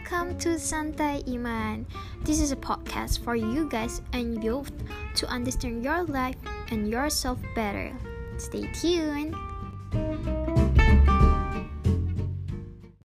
welcome to Santai Iman. This is a podcast for you guys and youth to understand your life and yourself better. Stay tuned.